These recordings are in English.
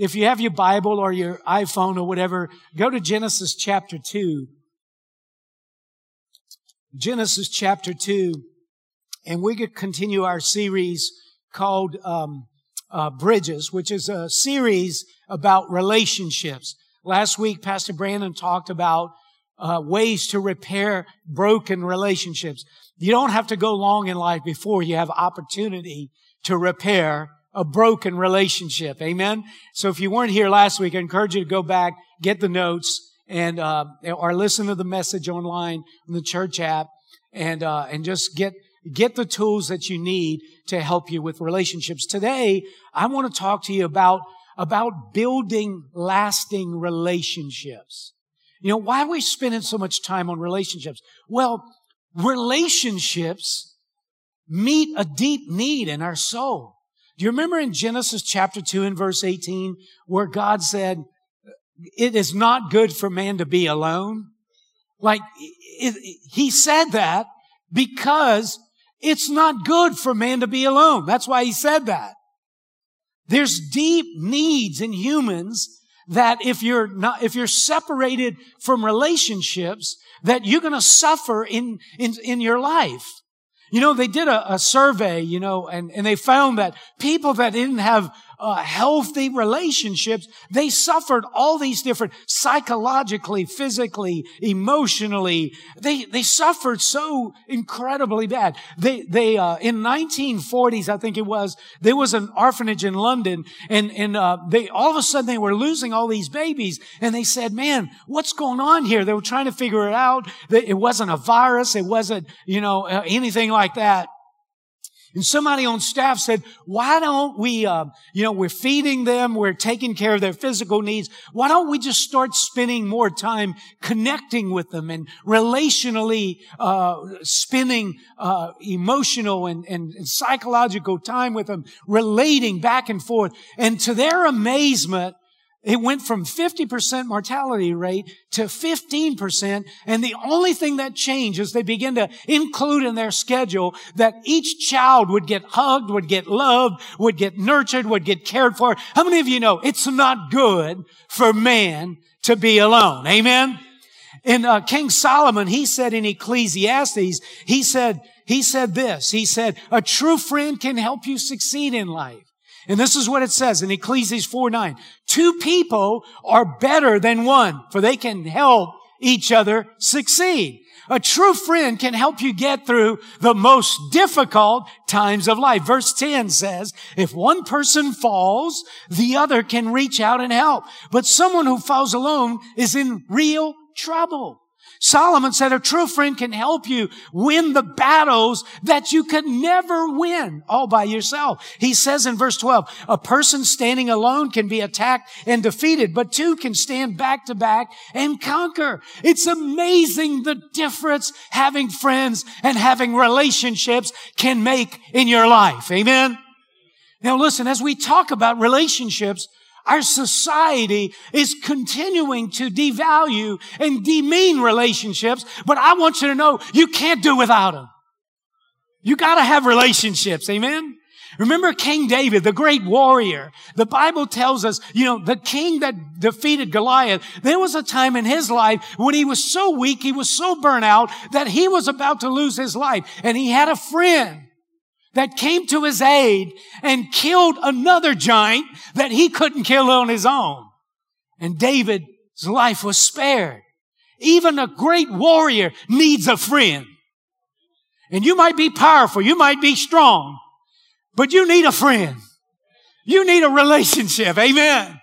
if you have your Bible or your iPhone or whatever, go to Genesis chapter 2. Genesis chapter 2. And we could continue our series called um, uh, Bridges, which is a series about relationships. Last week, Pastor Brandon talked about uh, ways to repair broken relationships. You don't have to go long in life before you have opportunity to repair a broken relationship. Amen. So if you weren't here last week, I encourage you to go back, get the notes, and uh, or listen to the message online on the church app, and uh, and just get get the tools that you need to help you with relationships. Today, I want to talk to you about about building lasting relationships. You know, why are we spending so much time on relationships? Well, relationships meet a deep need in our soul. Do you remember in Genesis chapter 2 and verse 18 where God said, it is not good for man to be alone? Like, it, he said that because it's not good for man to be alone. That's why he said that. There's deep needs in humans that if you're not, if you're separated from relationships, that you're going to suffer in, in, in your life. You know, they did a, a survey, you know, and, and they found that people that didn't have uh, healthy relationships, they suffered all these different psychologically, physically, emotionally. They they suffered so incredibly bad. They they uh, in 1940s, I think it was, there was an orphanage in London, and and uh, they all of a sudden they were losing all these babies, and they said, "Man, what's going on here?" They were trying to figure it out. It wasn't a virus. It wasn't you know uh, anything like that. And somebody on staff said, why don't we, uh, you know, we're feeding them, we're taking care of their physical needs. Why don't we just start spending more time connecting with them and relationally, uh, spending, uh, emotional and, and, and psychological time with them, relating back and forth. And to their amazement, it went from 50% mortality rate to 15%. And the only thing that changed is they began to include in their schedule that each child would get hugged, would get loved, would get nurtured, would get cared for. How many of you know it's not good for man to be alone? Amen. And uh, King Solomon, he said in Ecclesiastes, he said, he said this, he said, a true friend can help you succeed in life. And this is what it says in Ecclesiastes 4 9. Two people are better than one, for they can help each other succeed. A true friend can help you get through the most difficult times of life. Verse 10 says, if one person falls, the other can reach out and help. But someone who falls alone is in real trouble. Solomon said a true friend can help you win the battles that you could never win all by yourself. He says in verse 12, a person standing alone can be attacked and defeated, but two can stand back to back and conquer. It's amazing the difference having friends and having relationships can make in your life. Amen. Now listen, as we talk about relationships, our society is continuing to devalue and demean relationships, but I want you to know you can't do without them. You gotta have relationships. Amen? Remember King David, the great warrior. The Bible tells us, you know, the king that defeated Goliath, there was a time in his life when he was so weak, he was so burnt out that he was about to lose his life. And he had a friend that came to his aid and killed another giant that he couldn't kill on his own. And David's life was spared. Even a great warrior needs a friend. And you might be powerful, you might be strong, but you need a friend. You need a relationship. Amen.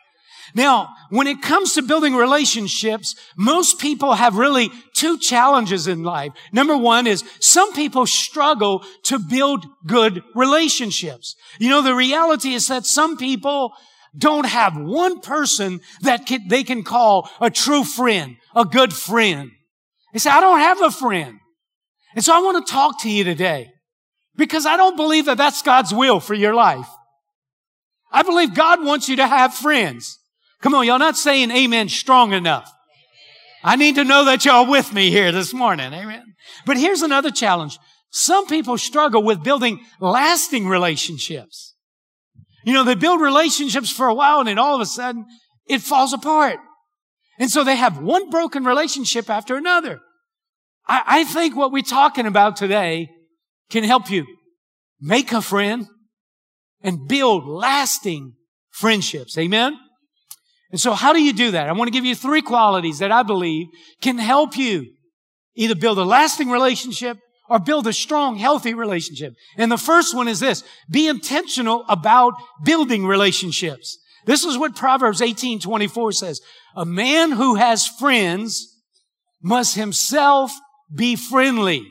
Now, when it comes to building relationships, most people have really two challenges in life. Number one is some people struggle to build good relationships. You know, the reality is that some people don't have one person that can, they can call a true friend, a good friend. They say, I don't have a friend. And so I want to talk to you today because I don't believe that that's God's will for your life. I believe God wants you to have friends. Come on, y'all not saying amen strong enough. I need to know that y'all with me here this morning. Amen. But here's another challenge. Some people struggle with building lasting relationships. You know, they build relationships for a while and then all of a sudden it falls apart. And so they have one broken relationship after another. I, I think what we're talking about today can help you make a friend and build lasting friendships. Amen. And so how do you do that? I want to give you three qualities that I believe can help you either build a lasting relationship or build a strong, healthy relationship. And the first one is this. Be intentional about building relationships. This is what Proverbs 18, 24 says. A man who has friends must himself be friendly.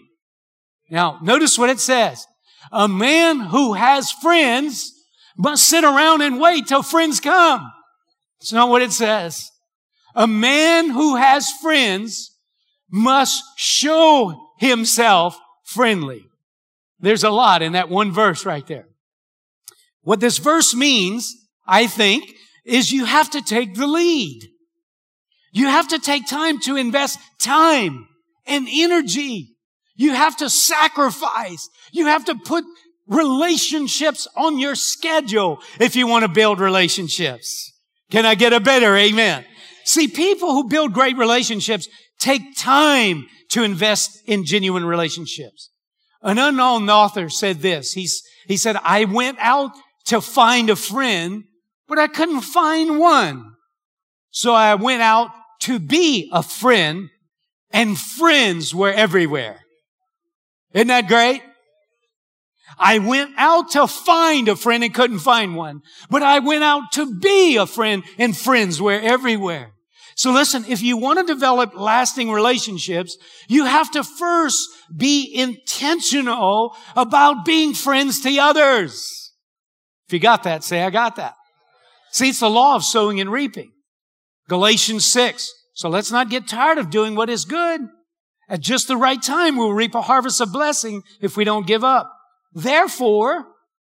Now, notice what it says. A man who has friends must sit around and wait till friends come. It's not what it says. A man who has friends must show himself friendly. There's a lot in that one verse right there. What this verse means, I think, is you have to take the lead. You have to take time to invest time and energy. You have to sacrifice. You have to put relationships on your schedule if you want to build relationships. Can I get a better amen? See, people who build great relationships take time to invest in genuine relationships. An unknown author said this. He's, he said, I went out to find a friend, but I couldn't find one. So I went out to be a friend and friends were everywhere. Isn't that great? I went out to find a friend and couldn't find one, but I went out to be a friend and friends were everywhere. So listen, if you want to develop lasting relationships, you have to first be intentional about being friends to others. If you got that, say, I got that. See, it's the law of sowing and reaping. Galatians 6. So let's not get tired of doing what is good. At just the right time, we'll reap a harvest of blessing if we don't give up. Therefore,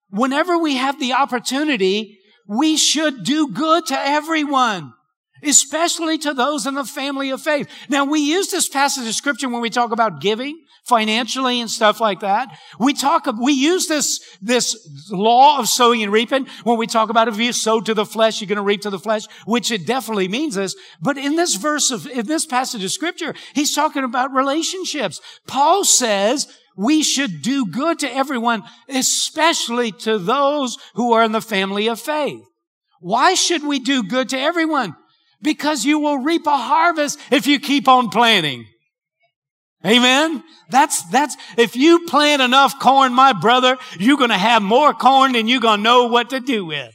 whenever we have the opportunity, we should do good to everyone, especially to those in the family of faith. Now, we use this passage of scripture when we talk about giving financially and stuff like that. We talk, we use this, this law of sowing and reaping when we talk about if you sow to the flesh, you're going to reap to the flesh, which it definitely means this. But in this verse of, in this passage of scripture, he's talking about relationships. Paul says, we should do good to everyone, especially to those who are in the family of faith. Why should we do good to everyone? Because you will reap a harvest if you keep on planting. Amen. That's, that's, if you plant enough corn, my brother, you're going to have more corn than you're going to know what to do with.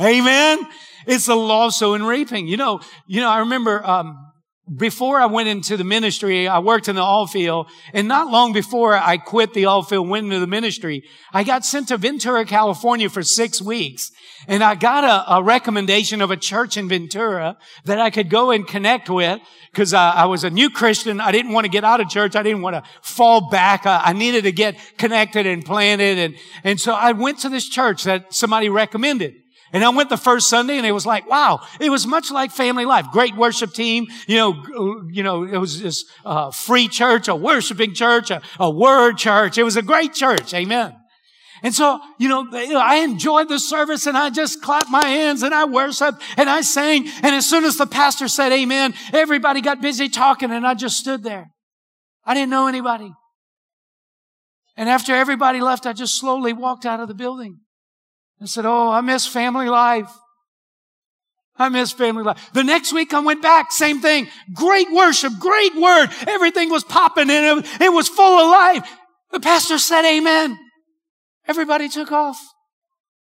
Amen. It's the law sowing and reaping. You know, you know, I remember, um, before I went into the ministry, I worked in the oil field, and not long before I quit the oil field, went into the ministry, I got sent to Ventura, California for six weeks, and I got a, a recommendation of a church in Ventura that I could go and connect with, because I, I, was a new Christian. I didn't want to get out of church. I didn't want to fall back. I, I needed to get connected and planted, and and so I went to this church that somebody recommended. And I went the first Sunday and it was like, wow, it was much like family life. Great worship team. You know, you know, it was this uh, free church, a worshiping church, a, a word church. It was a great church. Amen. And so, you know, I enjoyed the service and I just clapped my hands and I worshiped and I sang. And as soon as the pastor said amen, everybody got busy talking and I just stood there. I didn't know anybody. And after everybody left, I just slowly walked out of the building. I said, Oh, I miss family life. I miss family life. The next week I went back, same thing. Great worship, great word. Everything was popping and it, it was full of life. The pastor said amen. Everybody took off.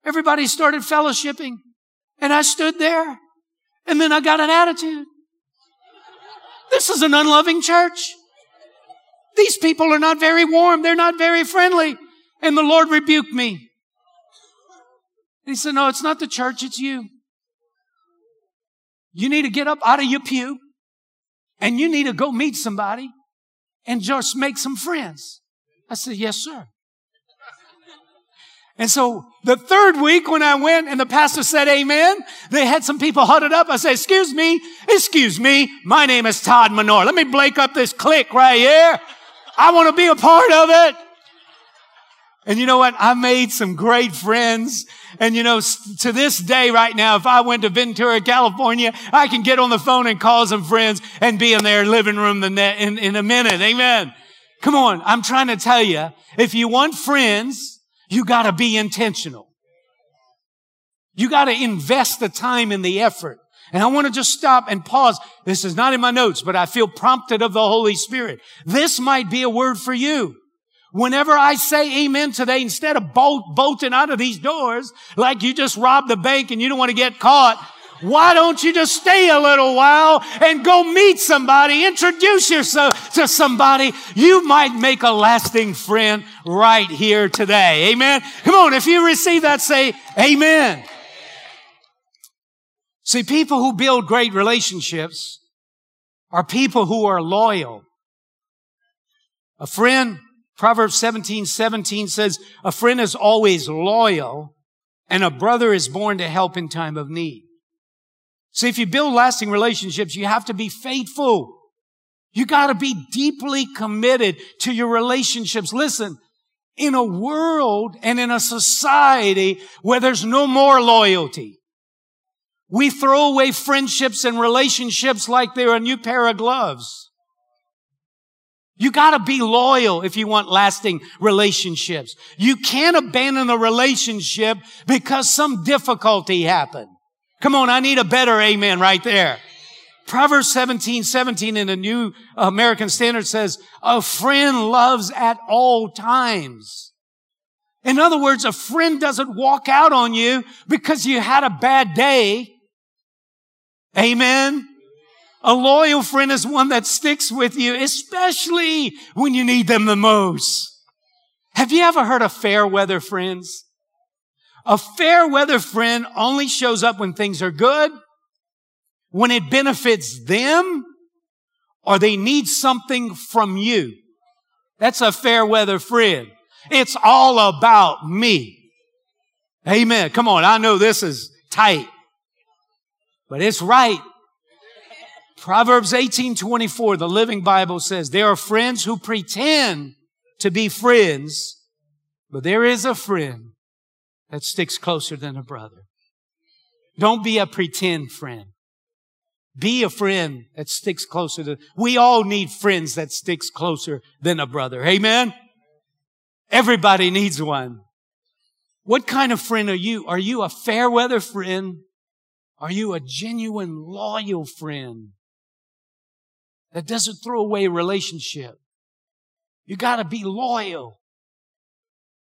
Everybody started fellowshipping. And I stood there. And then I got an attitude. This is an unloving church. These people are not very warm. They're not very friendly. And the Lord rebuked me. He said, No, it's not the church, it's you. You need to get up out of your pew and you need to go meet somebody and just make some friends. I said, Yes, sir. And so the third week when I went and the pastor said amen, they had some people huddled up. I said, excuse me, excuse me. My name is Todd Menard. Let me break up this clique right here. I want to be a part of it. And you know what? I made some great friends. And you know, to this day right now, if I went to Ventura, California, I can get on the phone and call some friends and be in their living room in, in a minute. Amen. Come on. I'm trying to tell you, if you want friends, you gotta be intentional. You gotta invest the time and the effort. And I want to just stop and pause. This is not in my notes, but I feel prompted of the Holy Spirit. This might be a word for you. Whenever I say amen today, instead of bolt, bolting out of these doors like you just robbed the bank and you don't want to get caught, why don't you just stay a little while and go meet somebody, introduce yourself to somebody? You might make a lasting friend right here today. Amen. Come on. If you receive that, say amen. See, people who build great relationships are people who are loyal. A friend Proverbs 17, 17 says, a friend is always loyal and a brother is born to help in time of need. See, if you build lasting relationships, you have to be faithful. You gotta be deeply committed to your relationships. Listen, in a world and in a society where there's no more loyalty, we throw away friendships and relationships like they're a new pair of gloves. You gotta be loyal if you want lasting relationships. You can't abandon a relationship because some difficulty happened. Come on, I need a better amen right there. Proverbs 17, 17 in the New American Standard says, a friend loves at all times. In other words, a friend doesn't walk out on you because you had a bad day. Amen. A loyal friend is one that sticks with you, especially when you need them the most. Have you ever heard of fair weather friends? A fair weather friend only shows up when things are good, when it benefits them, or they need something from you. That's a fair weather friend. It's all about me. Amen. Come on. I know this is tight, but it's right. Proverbs 18:24, the Living Bible says, there are friends who pretend to be friends, but there is a friend that sticks closer than a brother. Don't be a pretend friend. Be a friend that sticks closer to, we all need friends that sticks closer than a brother. Amen? Everybody needs one. What kind of friend are you? Are you a fair weather friend? Are you a genuine loyal friend? That doesn't throw away a relationship. You gotta be loyal.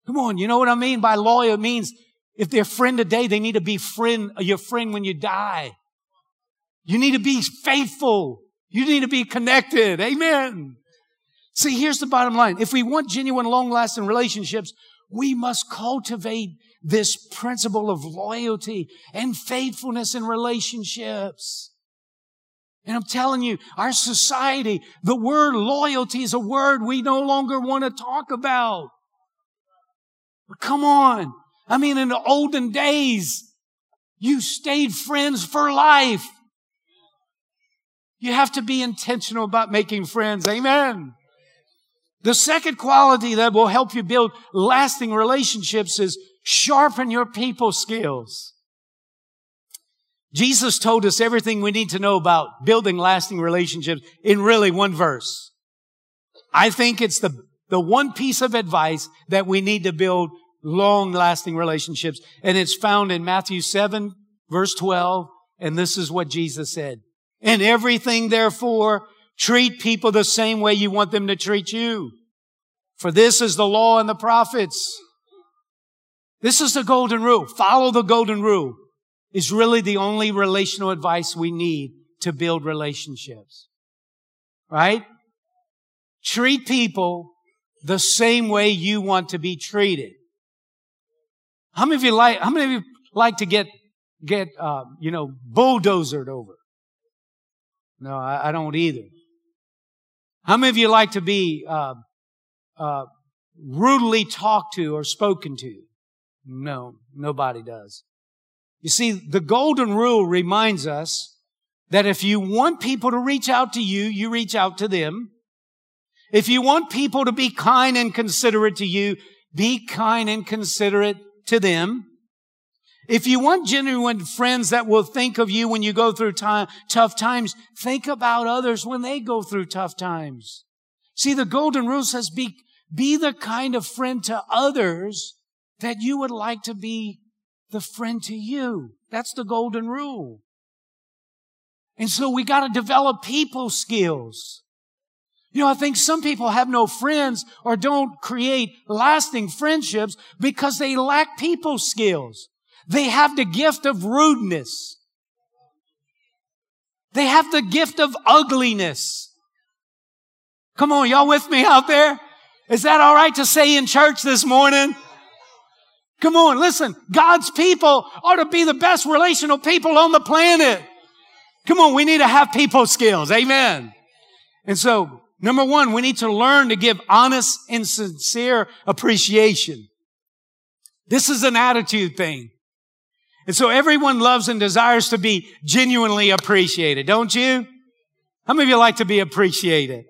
Come on, you know what I mean by loyal? Means if they're friend today, they need to be friend, your friend when you die. You need to be faithful. You need to be connected. Amen. See, here's the bottom line. If we want genuine, long-lasting relationships, we must cultivate this principle of loyalty and faithfulness in relationships. And I'm telling you, our society, the word loyalty is a word we no longer want to talk about. But come on. I mean, in the olden days, you stayed friends for life. You have to be intentional about making friends. Amen. The second quality that will help you build lasting relationships is sharpen your people skills. Jesus told us everything we need to know about building lasting relationships in really one verse. I think it's the, the one piece of advice that we need to build long lasting relationships. And it's found in Matthew 7 verse 12. And this is what Jesus said. In everything, therefore, treat people the same way you want them to treat you. For this is the law and the prophets. This is the golden rule. Follow the golden rule is really the only relational advice we need to build relationships. Right? Treat people the same way you want to be treated. How many of you like, how many of you like to get, get, uh, you know, bulldozered over? No, I, I, don't either. How many of you like to be, uh, uh, rudely talked to or spoken to? No, nobody does. You see, the golden rule reminds us that if you want people to reach out to you, you reach out to them. If you want people to be kind and considerate to you, be kind and considerate to them. If you want genuine friends that will think of you when you go through time, tough times, think about others when they go through tough times. See, the golden rule says be, be the kind of friend to others that you would like to be the friend to you. That's the golden rule. And so we got to develop people skills. You know, I think some people have no friends or don't create lasting friendships because they lack people skills. They have the gift of rudeness. They have the gift of ugliness. Come on, y'all with me out there? Is that all right to say in church this morning? Come on, listen. God's people ought to be the best relational people on the planet. Come on, we need to have people skills. Amen. And so, number one, we need to learn to give honest and sincere appreciation. This is an attitude thing. And so everyone loves and desires to be genuinely appreciated, don't you? How many of you like to be appreciated?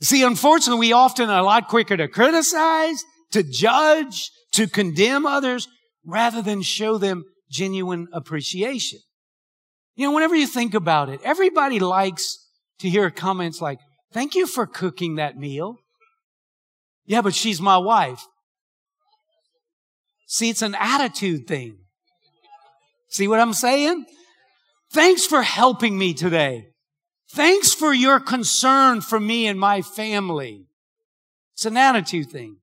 See, unfortunately, we often are a lot quicker to criticize, to judge, to condemn others, rather than show them genuine appreciation. You know, whenever you think about it, everybody likes to hear comments like, thank you for cooking that meal. Yeah, but she's my wife. See, it's an attitude thing. See what I'm saying? Thanks for helping me today. Thanks for your concern for me and my family. It's an attitude thing.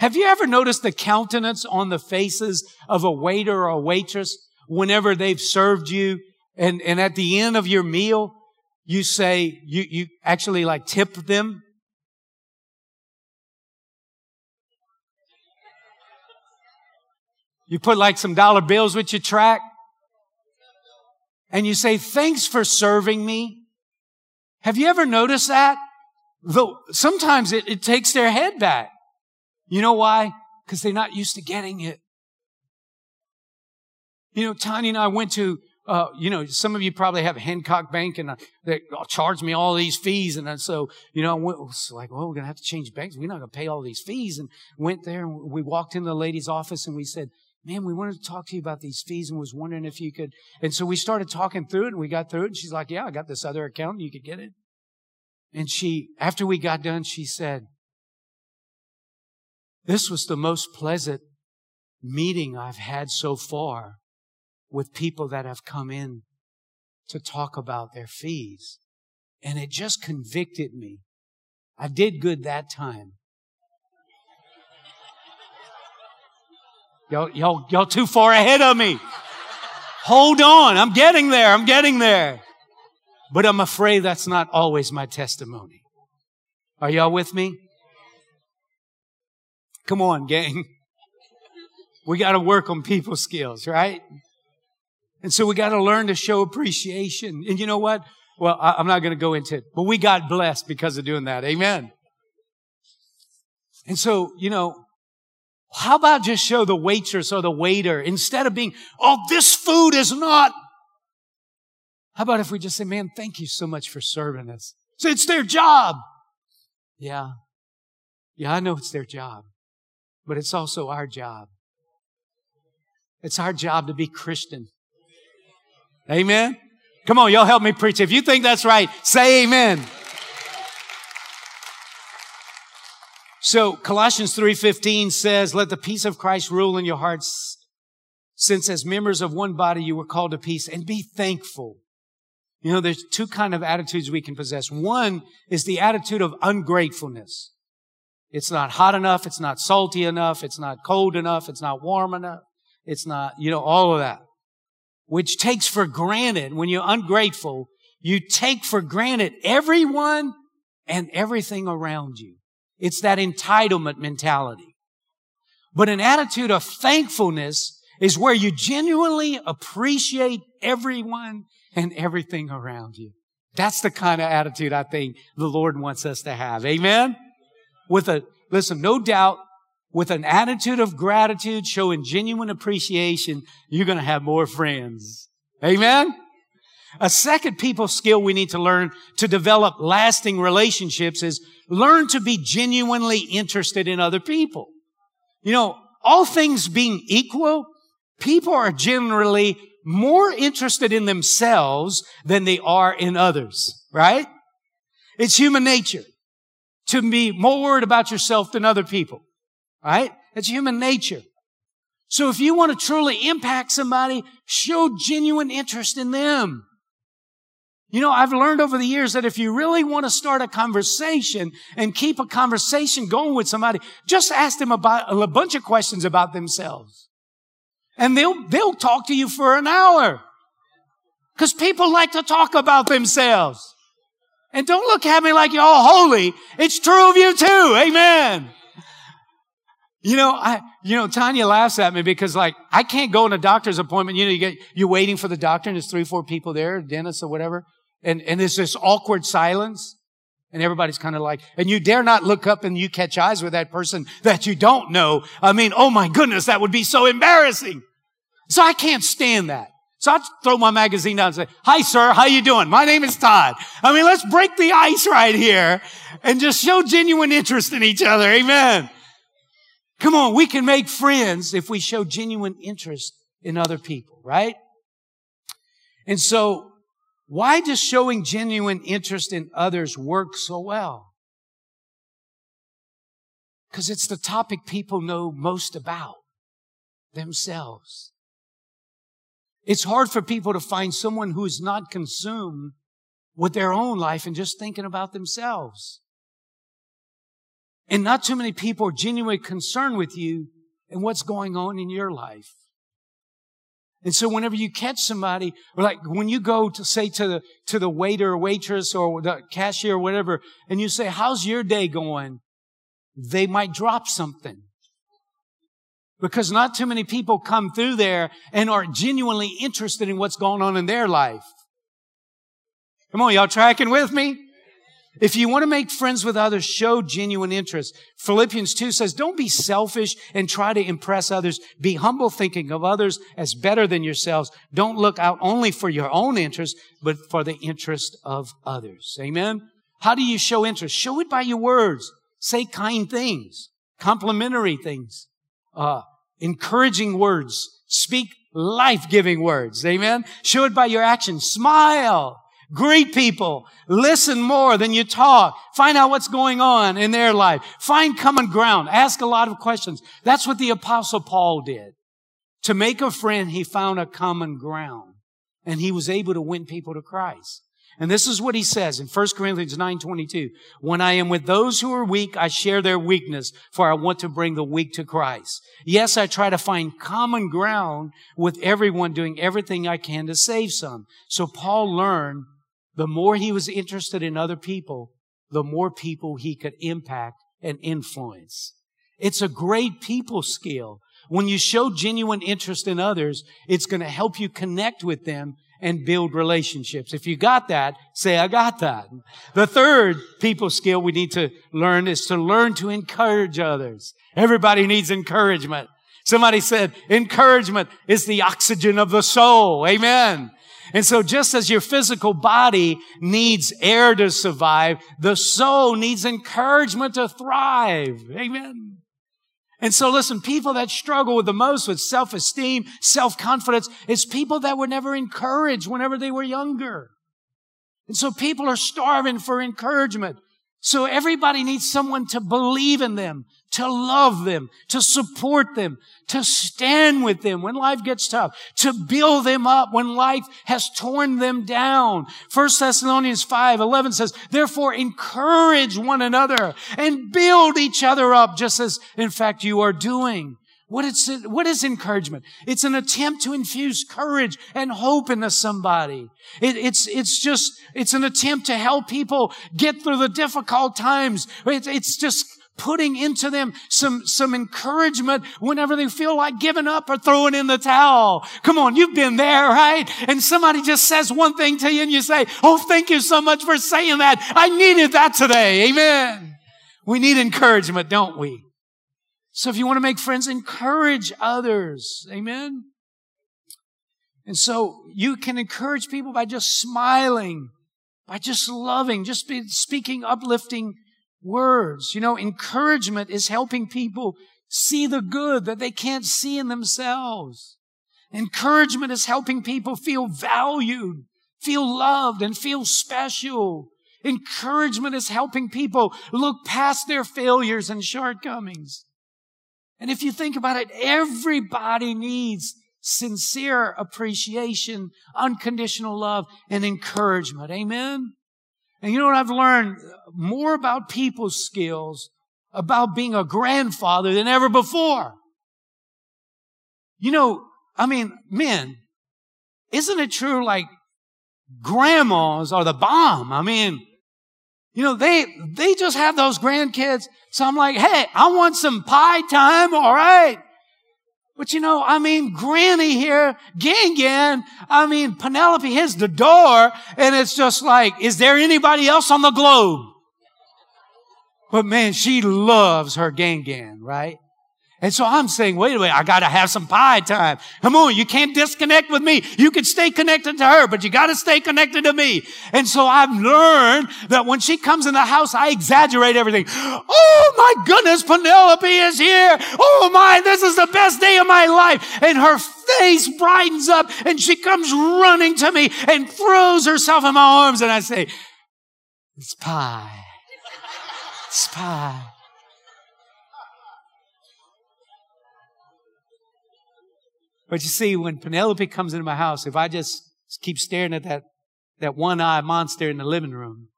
Have you ever noticed the countenance on the faces of a waiter or a waitress whenever they've served you and, and at the end of your meal, you say, you, you actually like tip them? You put like some dollar bills with your track and you say, thanks for serving me. Have you ever noticed that? Though sometimes it, it takes their head back. You know why? Because they're not used to getting it. You know, Tanya and I went to, uh, you know, some of you probably have a Hancock Bank and uh, they charge me all these fees. And so, you know, I went, was like, well, we're going to have to change banks. We're not going to pay all these fees. And went there and we walked in the lady's office and we said, man, we wanted to talk to you about these fees and was wondering if you could. And so we started talking through it and we got through it. And she's like, yeah, I got this other account. You could get it. And she, after we got done, she said, this was the most pleasant meeting I've had so far with people that have come in to talk about their fees. And it just convicted me. I did good that time. Y'all, y'all, y'all too far ahead of me. Hold on. I'm getting there. I'm getting there. But I'm afraid that's not always my testimony. Are y'all with me? Come on, gang. We got to work on people skills, right? And so we got to learn to show appreciation. And you know what? Well, I, am not going to go into it, but we got blessed because of doing that. Amen. And so, you know, how about just show the waitress or the waiter instead of being, oh, this food is not. How about if we just say, man, thank you so much for serving us. So it's their job. Yeah. Yeah, I know it's their job, but it's also our job. It's our job to be Christian. Amen. Come on, y'all help me preach. If you think that's right, say amen. So Colossians 3:15 says, "Let the peace of Christ rule in your hearts, since as members of one body you were called to peace, and be thankful." You know, there's two kind of attitudes we can possess. One is the attitude of ungratefulness. It's not hot enough, it's not salty enough, it's not cold enough, it's not warm enough, it's not, you know, all of that. Which takes for granted, when you're ungrateful, you take for granted everyone and everything around you. It's that entitlement mentality. But an attitude of thankfulness is where you genuinely appreciate everyone and everything around you. That's the kind of attitude I think the Lord wants us to have. Amen? With a, listen, no doubt, with an attitude of gratitude, showing genuine appreciation, you're going to have more friends. Amen? A second people skill we need to learn to develop lasting relationships is learn to be genuinely interested in other people. You know, all things being equal, people are generally more interested in themselves than they are in others, right? It's human nature to be more worried about yourself than other people, right? It's human nature. So if you want to truly impact somebody, show genuine interest in them. You know, I've learned over the years that if you really want to start a conversation and keep a conversation going with somebody, just ask them about a bunch of questions about themselves. And they'll, they'll talk to you for an hour. Cause people like to talk about themselves. And don't look at me like you're all holy. It's true of you too. Amen. You know, I, you know, Tanya laughs at me because like, I can't go in a doctor's appointment. You know, you get, you're waiting for the doctor and there's three, four people there, dentist or whatever. And, and there's this awkward silence. And everybody's kind of like, and you dare not look up and you catch eyes with that person that you don't know. I mean, oh my goodness, that would be so embarrassing. So I can't stand that. So I'd throw my magazine down and say, hi sir, how you doing? My name is Todd. I mean, let's break the ice right here and just show genuine interest in each other. Amen. Come on, we can make friends if we show genuine interest in other people, right? And so why does showing genuine interest in others work so well? Because it's the topic people know most about themselves. It's hard for people to find someone who is not consumed with their own life and just thinking about themselves. And not too many people are genuinely concerned with you and what's going on in your life. And so whenever you catch somebody, or like when you go to say to the, to the waiter or waitress or the cashier or whatever, and you say, how's your day going? They might drop something. Because not too many people come through there and are genuinely interested in what's going on in their life. Come on, y'all tracking with me? If you want to make friends with others, show genuine interest. Philippians 2 says, don't be selfish and try to impress others. Be humble thinking of others as better than yourselves. Don't look out only for your own interest, but for the interest of others. Amen. How do you show interest? Show it by your words. Say kind things, complimentary things, uh, encouraging words. Speak life-giving words. Amen. Show it by your actions. Smile. Greet people. Listen more than you talk. Find out what's going on in their life. Find common ground. Ask a lot of questions. That's what the apostle Paul did. To make a friend, he found a common ground and he was able to win people to Christ. And this is what he says in 1 Corinthians 9:22. When I am with those who are weak, I share their weakness, for I want to bring the weak to Christ. Yes, I try to find common ground with everyone doing everything I can to save some. So Paul learned the more he was interested in other people, the more people he could impact and influence. It's a great people skill. When you show genuine interest in others, it's going to help you connect with them and build relationships. If you got that, say, I got that. The third people skill we need to learn is to learn to encourage others. Everybody needs encouragement. Somebody said, encouragement is the oxygen of the soul. Amen. And so just as your physical body needs air to survive, the soul needs encouragement to thrive. Amen. And so listen, people that struggle with the most with self-esteem, self-confidence, it's people that were never encouraged whenever they were younger. And so people are starving for encouragement. So everybody needs someone to believe in them, to love them, to support them, to stand with them when life gets tough, to build them up when life has torn them down. 1 Thessalonians 5, 11 says, therefore encourage one another and build each other up just as in fact you are doing. What is, what is encouragement? It's an attempt to infuse courage and hope into somebody. It, it's, it's just, it's an attempt to help people get through the difficult times. It, it's just putting into them some, some encouragement whenever they feel like giving up or throwing in the towel. Come on, you've been there, right? And somebody just says one thing to you and you say, Oh, thank you so much for saying that. I needed that today. Amen. We need encouragement, don't we? So if you want to make friends, encourage others. Amen. And so you can encourage people by just smiling, by just loving, just be speaking uplifting words. You know, encouragement is helping people see the good that they can't see in themselves. Encouragement is helping people feel valued, feel loved, and feel special. Encouragement is helping people look past their failures and shortcomings. And if you think about it, everybody needs sincere appreciation, unconditional love, and encouragement. Amen? And you know what I've learned? More about people's skills, about being a grandfather than ever before. You know, I mean, men, isn't it true like grandmas are the bomb? I mean, you know, they, they just have those grandkids. So I'm like, hey, I want some pie time. All right. But you know, I mean, Granny here, Gan Gan, I mean, Penelope hits the door and it's just like, is there anybody else on the globe? But man, she loves her Gan Gan, right? And so I'm saying, wait a minute, I gotta have some pie time. Come on, you can't disconnect with me. You can stay connected to her, but you gotta stay connected to me. And so I've learned that when she comes in the house, I exaggerate everything. Oh my goodness, Penelope is here. Oh my, this is the best day of my life. And her face brightens up and she comes running to me and throws herself in my arms. And I say, it's pie. It's pie. But you see, when Penelope comes into my house, if I just keep staring at that, that one eye monster in the living room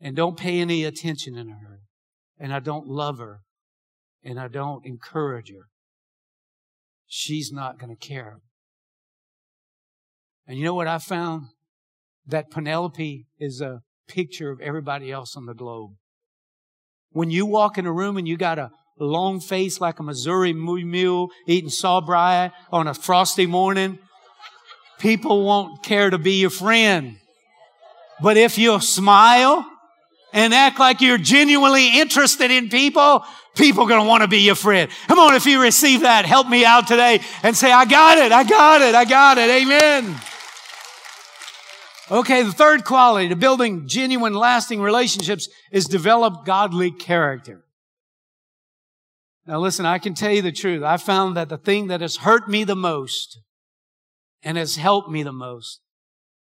and don't pay any attention to her, and I don't love her, and I don't encourage her, she's not going to care. And you know what I found? That Penelope is a picture of everybody else on the globe. When you walk in a room and you got a long face like a Missouri mule eating sawbriar on a frosty morning, people won't care to be your friend. But if you smile and act like you're genuinely interested in people, people are going to want to be your friend. Come on, if you receive that, help me out today and say, I got it, I got it, I got it. Amen. Okay, the third quality to building genuine, lasting relationships is develop godly character. Now listen, I can tell you the truth. I found that the thing that has hurt me the most and has helped me the most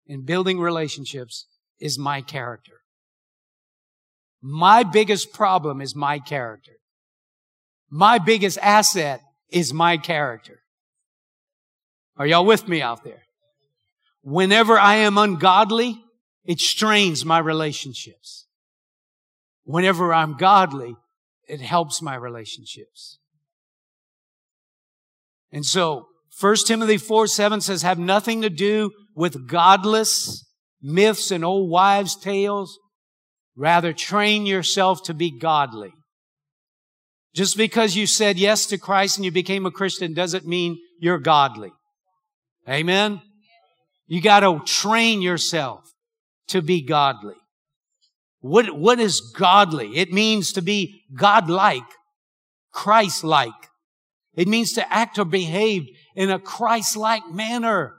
in building relationships is my character. My biggest problem is my character. My biggest asset is my character. Are y'all with me out there? Whenever I am ungodly, it strains my relationships. Whenever I'm godly, it helps my relationships. And so, 1 Timothy 4 7 says, have nothing to do with godless myths and old wives' tales. Rather, train yourself to be godly. Just because you said yes to Christ and you became a Christian doesn't mean you're godly. Amen? You gotta train yourself to be godly. What, what is godly? It means to be godlike, Christ-like. It means to act or behave in a Christ-like manner.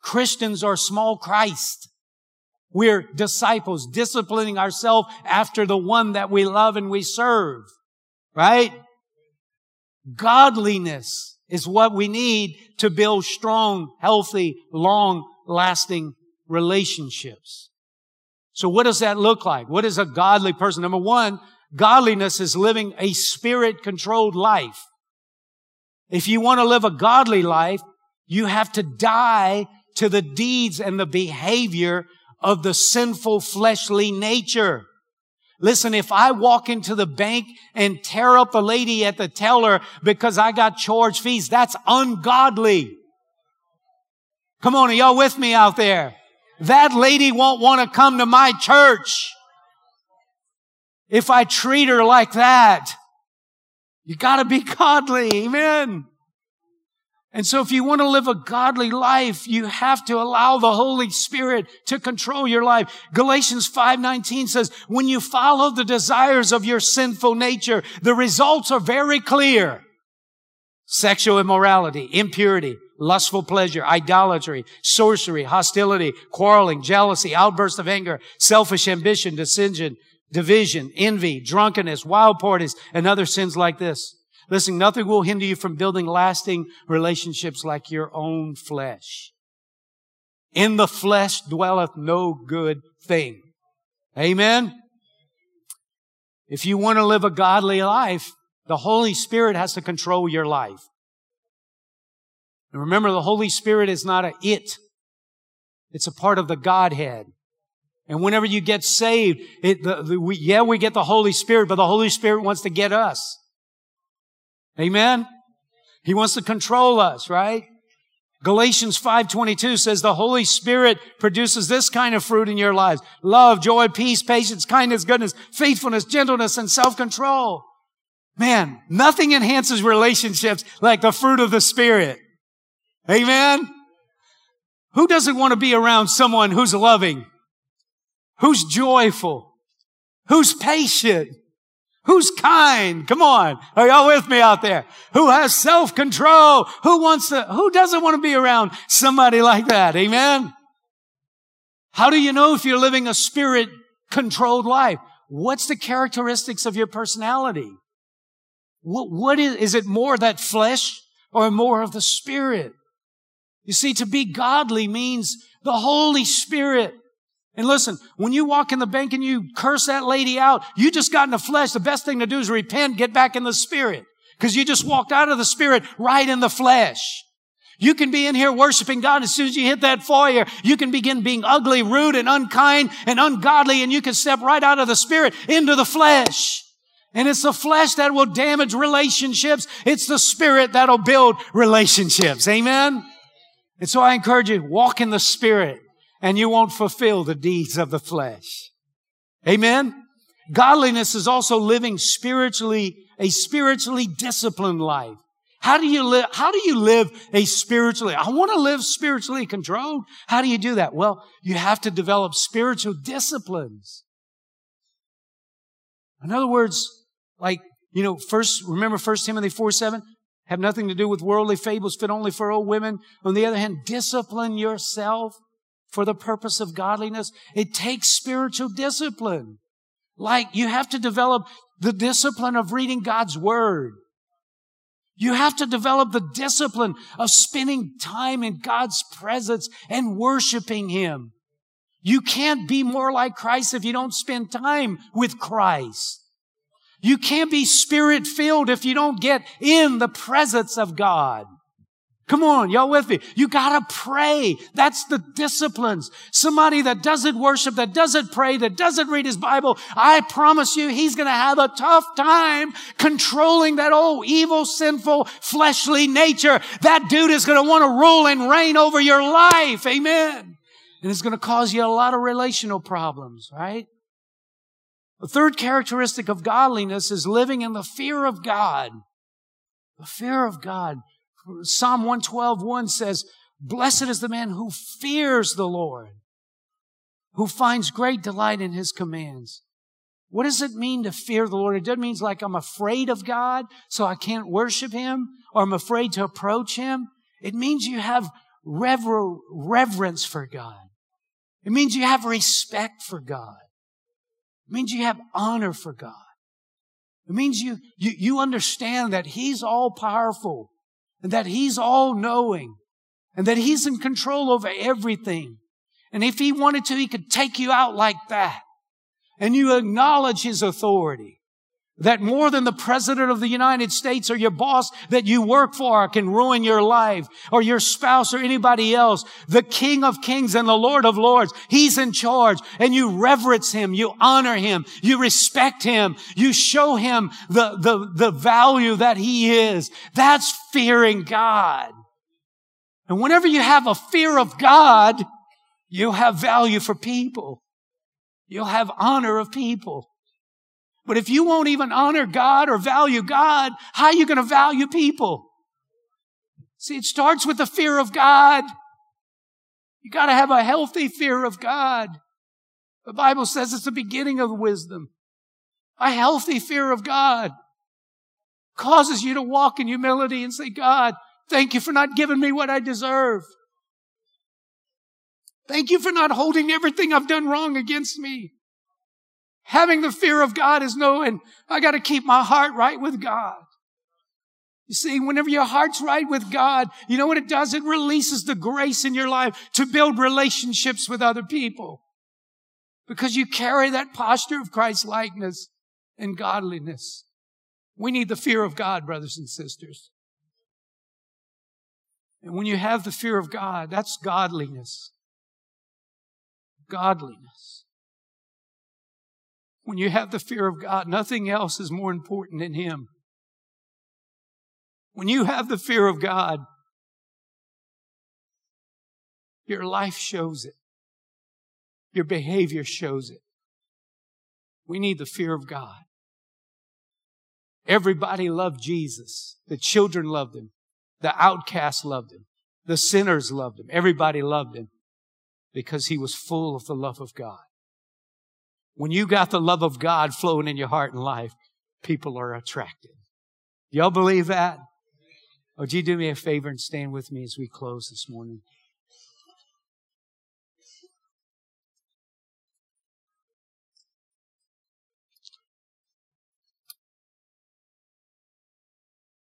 Christians are small Christ. We're disciples, disciplining ourselves after the one that we love and we serve. Right? Godliness is what we need to build strong, healthy, long lasting relationships. So what does that look like? What is a godly person? Number one, godliness is living a spirit controlled life. If you want to live a godly life, you have to die to the deeds and the behavior of the sinful fleshly nature. Listen, if I walk into the bank and tear up the lady at the teller because I got charged fees, that's ungodly. Come on, are y'all with me out there? That lady won't want to come to my church. If I treat her like that, you gotta be godly. Amen. And so if you want to live a godly life, you have to allow the Holy Spirit to control your life. Galatians 5:19 says, "When you follow the desires of your sinful nature, the results are very clear. Sexual immorality, impurity, lustful pleasure, idolatry, sorcery, hostility, quarreling, jealousy, outburst of anger, selfish ambition, dissension, division, envy, drunkenness, wild parties, and other sins like this. Listen, nothing will hinder you from building lasting relationships like your own flesh. In the flesh dwelleth no good thing. Amen. If you want to live a godly life, the Holy Spirit has to control your life. And remember, the Holy Spirit is not a it. It's a part of the Godhead. And whenever you get saved, it, the, the, we, yeah, we get the Holy Spirit, but the Holy Spirit wants to get us. Amen? He wants to control us, right? Galatians 5:22 says the Holy Spirit produces this kind of fruit in your lives. Love, joy, peace, patience, kindness, goodness, faithfulness, gentleness, and self-control. Man, nothing enhances relationships like the fruit of the Spirit. Amen? Who doesn't want to be around someone who's loving, who's joyful, who's patient, Who's kind? Come on. Are y'all with me out there? Who has self-control? Who wants to, who doesn't want to be around somebody like that? Amen? How do you know if you're living a spirit controlled life? What's the characteristics of your personality? What, what is, is it more that flesh or more of the spirit? You see, to be godly means the Holy Spirit and listen, when you walk in the bank and you curse that lady out, you just got in the flesh. The best thing to do is repent, get back in the spirit. Because you just walked out of the spirit right in the flesh. You can be in here worshiping God. As soon as you hit that foyer, you can begin being ugly, rude, and unkind and ungodly, and you can step right out of the spirit into the flesh. And it's the flesh that will damage relationships. It's the spirit that'll build relationships. Amen? And so I encourage you, walk in the spirit and you won't fulfill the deeds of the flesh. Amen. Godliness is also living spiritually, a spiritually disciplined life. How do you live? How do you live a spiritually? I want to live spiritually controlled. How do you do that? Well, you have to develop spiritual disciplines. In other words, like, you know, first, remember 1 Timothy 4 7? Have nothing to do with worldly fables fit only for old women. On the other hand, discipline yourself for the purpose of godliness. It takes spiritual discipline. Like you have to develop the discipline of reading God's word. You have to develop the discipline of spending time in God's presence and worshiping Him. You can't be more like Christ if you don't spend time with Christ. You can't be spirit filled if you don't get in the presence of God. Come on, y'all with me? You gotta pray. That's the disciplines. Somebody that doesn't worship, that doesn't pray, that doesn't read his Bible, I promise you, he's gonna have a tough time controlling that old evil, sinful, fleshly nature. That dude is gonna wanna rule and reign over your life. Amen. And it's gonna cause you a lot of relational problems, right? The third characteristic of godliness is living in the fear of God. The fear of God. Psalm 112, 1 says, Blessed is the man who fears the Lord, who finds great delight in his commands. What does it mean to fear the Lord? It doesn't mean like I'm afraid of God, so I can't worship him, or I'm afraid to approach him. It means you have rever- reverence for God. It means you have respect for God. It means you have honor for God. It means you, you, you understand that He's all powerful and that He's all knowing and that He's in control over everything. And if He wanted to, He could take you out like that. And you acknowledge His authority that more than the president of the United States or your boss that you work for can ruin your life or your spouse or anybody else. The King of Kings and the Lord of Lords, He's in charge and you reverence Him, you honor Him, you respect Him, you show Him the, the, the value that He is. That's fearing God. And whenever you have a fear of God, you'll have value for people. You'll have honor of people. But if you won't even honor God or value God, how are you going to value people? See, it starts with the fear of God. You got to have a healthy fear of God. The Bible says it's the beginning of wisdom. A healthy fear of God causes you to walk in humility and say, God, thank you for not giving me what I deserve. Thank you for not holding everything I've done wrong against me. Having the fear of God is knowing I got to keep my heart right with God. You see, whenever your heart's right with God, you know what it does? It releases the grace in your life to build relationships with other people. Because you carry that posture of Christ likeness and godliness. We need the fear of God, brothers and sisters. And when you have the fear of God, that's godliness. Godliness. When you have the fear of God, nothing else is more important than Him. When you have the fear of God, your life shows it. Your behavior shows it. We need the fear of God. Everybody loved Jesus. The children loved him. The outcasts loved him. The sinners loved him. Everybody loved him because he was full of the love of God. When you got the love of God flowing in your heart and life, people are attracted. Do y'all believe that? Would you do me a favor and stand with me as we close this morning?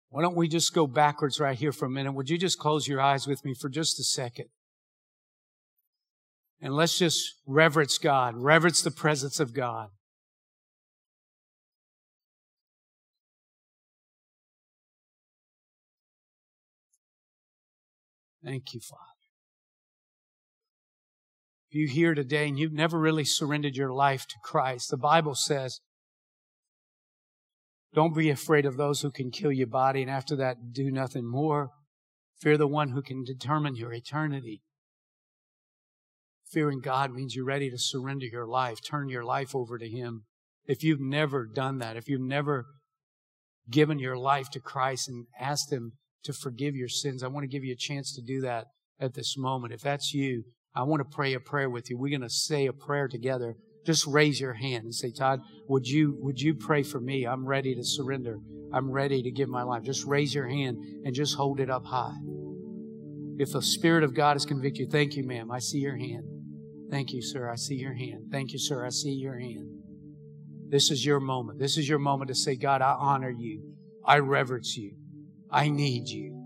Why don't we just go backwards right here for a minute? Would you just close your eyes with me for just a second? And let's just reverence God, reverence the presence of God. Thank you, Father. If you're here today and you've never really surrendered your life to Christ, the Bible says, don't be afraid of those who can kill your body and after that do nothing more. Fear the one who can determine your eternity. Fearing God means you're ready to surrender your life, turn your life over to Him. If you've never done that, if you've never given your life to Christ and asked Him to forgive your sins. I want to give you a chance to do that at this moment. If that's you, I want to pray a prayer with you. We're going to say a prayer together. Just raise your hand and say, Todd, would you, would you pray for me? I'm ready to surrender. I'm ready to give my life. Just raise your hand and just hold it up high. If the Spirit of God has convicted you, thank you, ma'am. I see your hand. Thank you, sir. I see your hand. Thank you, sir. I see your hand. This is your moment. This is your moment to say, God, I honor you. I reverence you. I need you.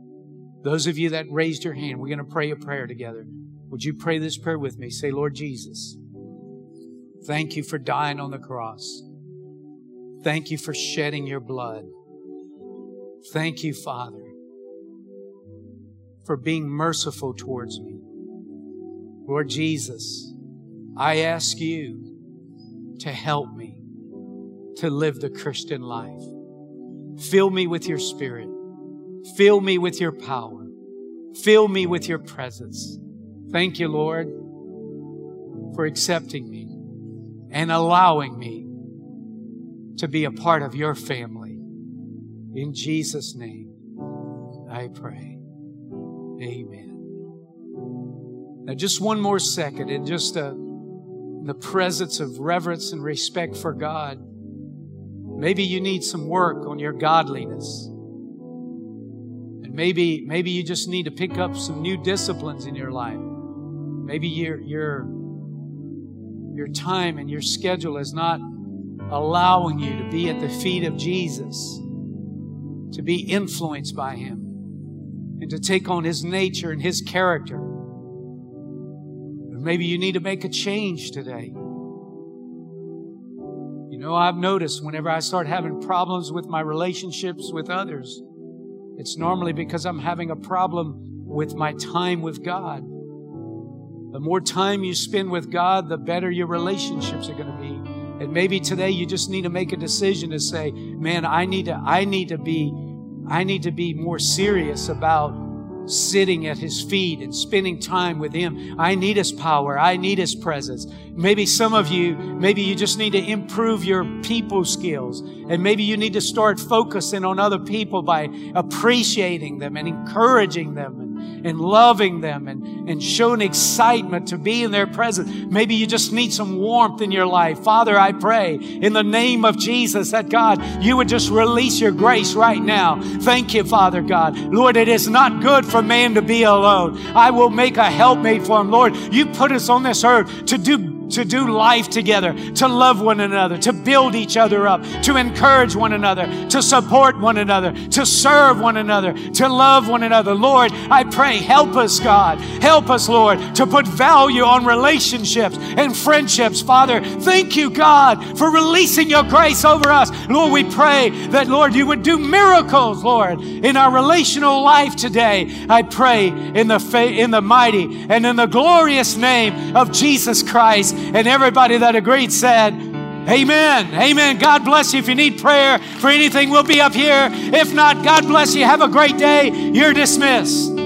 Those of you that raised your hand, we're going to pray a prayer together. Would you pray this prayer with me? Say, Lord Jesus, thank you for dying on the cross. Thank you for shedding your blood. Thank you, Father, for being merciful towards me. Lord Jesus, I ask you to help me to live the Christian life. Fill me with your spirit. Fill me with your power. Fill me with your presence. Thank you, Lord, for accepting me and allowing me to be a part of your family. In Jesus' name, I pray. Amen. Now, just one more second, and just uh, the presence of reverence and respect for God, maybe you need some work on your godliness. And maybe, maybe you just need to pick up some new disciplines in your life. Maybe your, your, your time and your schedule is not allowing you to be at the feet of Jesus, to be influenced by Him, and to take on His nature and His character. Maybe you need to make a change today. You know, I've noticed whenever I start having problems with my relationships with others, it's normally because I'm having a problem with my time with God. The more time you spend with God, the better your relationships are going to be. And maybe today you just need to make a decision to say, man, I need to, I need to be, I need to be more serious about sitting at his feet and spending time with him. I need his power. I need his presence. Maybe some of you, maybe you just need to improve your people skills. And maybe you need to start focusing on other people by appreciating them and encouraging them and loving them and, and showing excitement to be in their presence. Maybe you just need some warmth in your life. Father, I pray in the name of Jesus that God, you would just release your grace right now. Thank you, Father God. Lord, it is not good for man to be alone. I will make a helpmate for him. Lord, you put us on this earth to do to do life together, to love one another, to build each other up, to encourage one another, to support one another, to serve one another, to love one another. Lord, I pray, help us, God. Help us, Lord, to put value on relationships and friendships. Father, thank you, God, for releasing your grace over us. Lord, we pray that, Lord, you would do miracles, Lord, in our relational life today. I pray in the, fa- in the mighty and in the glorious name of Jesus Christ. And everybody that agreed said, Amen. Amen. God bless you. If you need prayer for anything, we'll be up here. If not, God bless you. Have a great day. You're dismissed.